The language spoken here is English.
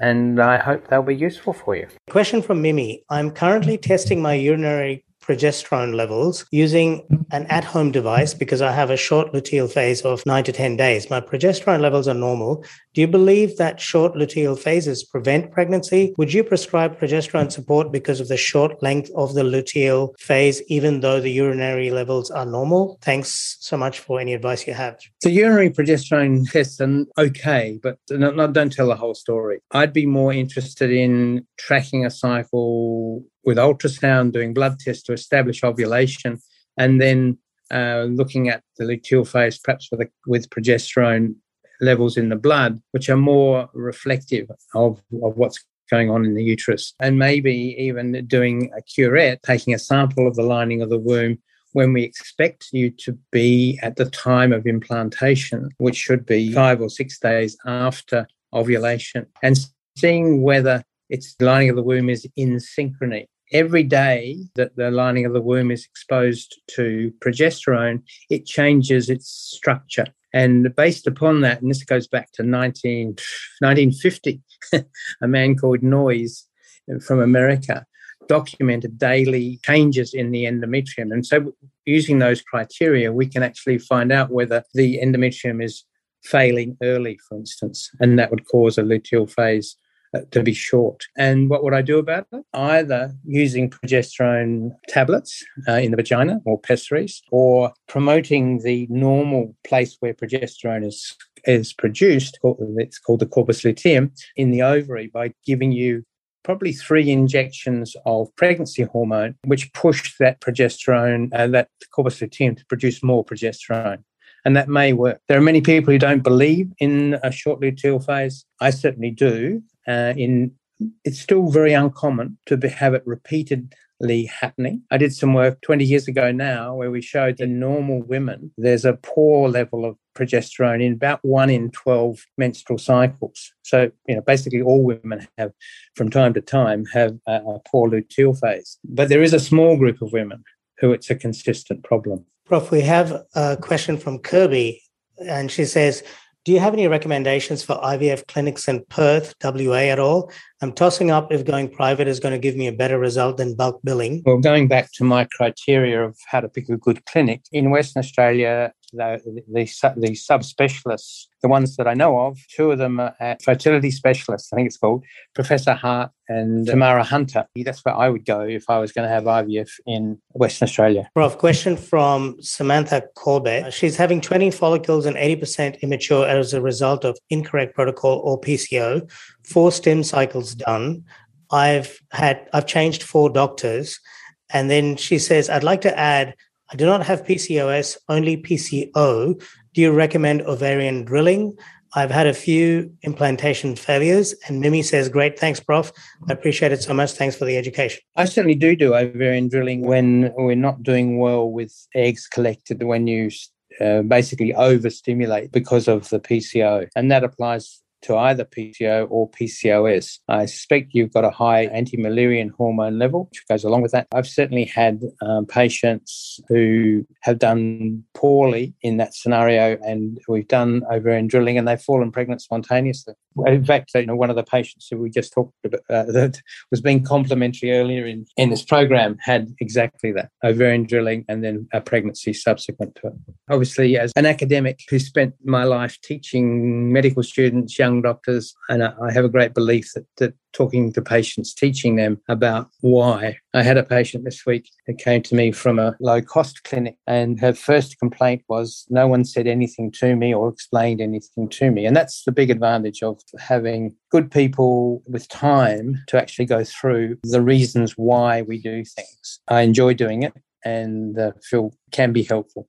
and I hope they'll be useful for you. Question from Mimi. I'm currently testing my urinary progesterone levels using an at home device because I have a short luteal phase of nine to 10 days. My progesterone levels are normal. Do you believe that short luteal phases prevent pregnancy? Would you prescribe progesterone support because of the short length of the luteal phase, even though the urinary levels are normal? Thanks so much for any advice you have. The urinary progesterone tests are okay, but don't tell the whole story. I'd be more interested in tracking a cycle with ultrasound, doing blood tests to establish ovulation, and then uh, looking at the luteal phase, perhaps with, a, with progesterone levels in the blood, which are more reflective of, of what's going on in the uterus. And maybe even doing a curette, taking a sample of the lining of the womb when we expect you to be at the time of implantation, which should be five or six days after ovulation, and seeing whether its lining of the womb is in synchrony every day that the lining of the womb is exposed to progesterone, it changes its structure. And based upon that, and this goes back to 19, 1950, a man called Noyes from America documented daily changes in the endometrium. And so, using those criteria, we can actually find out whether the endometrium is failing early, for instance, and that would cause a luteal phase to be short. And what would I do about it? Either using progesterone tablets uh, in the vagina or pessaries, or promoting the normal place where progesterone is is produced. It's called the corpus luteum in the ovary by giving you probably three injections of pregnancy hormone, which push that progesterone, uh, that corpus luteum, to produce more progesterone and that may work. There are many people who don't believe in a short luteal phase. I certainly do, uh, in it's still very uncommon to be, have it repeatedly happening. I did some work 20 years ago now where we showed in normal women there's a poor level of progesterone in about one in 12 menstrual cycles. So, you know, basically all women have, from time to time, have a, a poor luteal phase. But there is a small group of women who it's a consistent problem. Prof, we have a question from Kirby, and she says, do you have any recommendations for IVF clinics in Perth, WA at all? I'm tossing up if going private is going to give me a better result than bulk billing. Well, going back to my criteria of how to pick a good clinic, in Western Australia, the, the, the subspecialists, the ones that I know of, two of them are at fertility specialists, I think it's called, Professor Hart and Tamara Hunter. That's where I would go if I was going to have IVF in Western Australia. Prof, question from Samantha Corbett. She's having 20 follicles and 80% immature as a result of incorrect protocol or PCO, four stim cycles done. I've had I've changed four doctors. And then she says, I'd like to add I do not have PCOS, only PCO. Do you recommend ovarian drilling? I've had a few implantation failures, and Mimi says, Great, thanks, Prof. I appreciate it so much. Thanks for the education. I certainly do do ovarian drilling when we're not doing well with eggs collected, when you uh, basically overstimulate because of the PCO. And that applies to either PCO or PCOS. I suspect you've got a high anti Müllerian hormone level, which goes along with that. I've certainly had um, patients who have done poorly in that scenario, and we've done ovarian drilling and they've fallen pregnant spontaneously. In fact, you know, one of the patients who we just talked about uh, that was being complimentary earlier in, in this program had exactly that ovarian drilling and then a pregnancy subsequent to it. Obviously, as an academic who spent my life teaching medical students, young doctors, and I have a great belief that, that talking to patients, teaching them about why. I had a patient this week that came to me from a low cost clinic, and her first complaint was no one said anything to me or explained anything to me. And that's the big advantage of having good people with time to actually go through the reasons why we do things. I enjoy doing it and uh, feel can be helpful.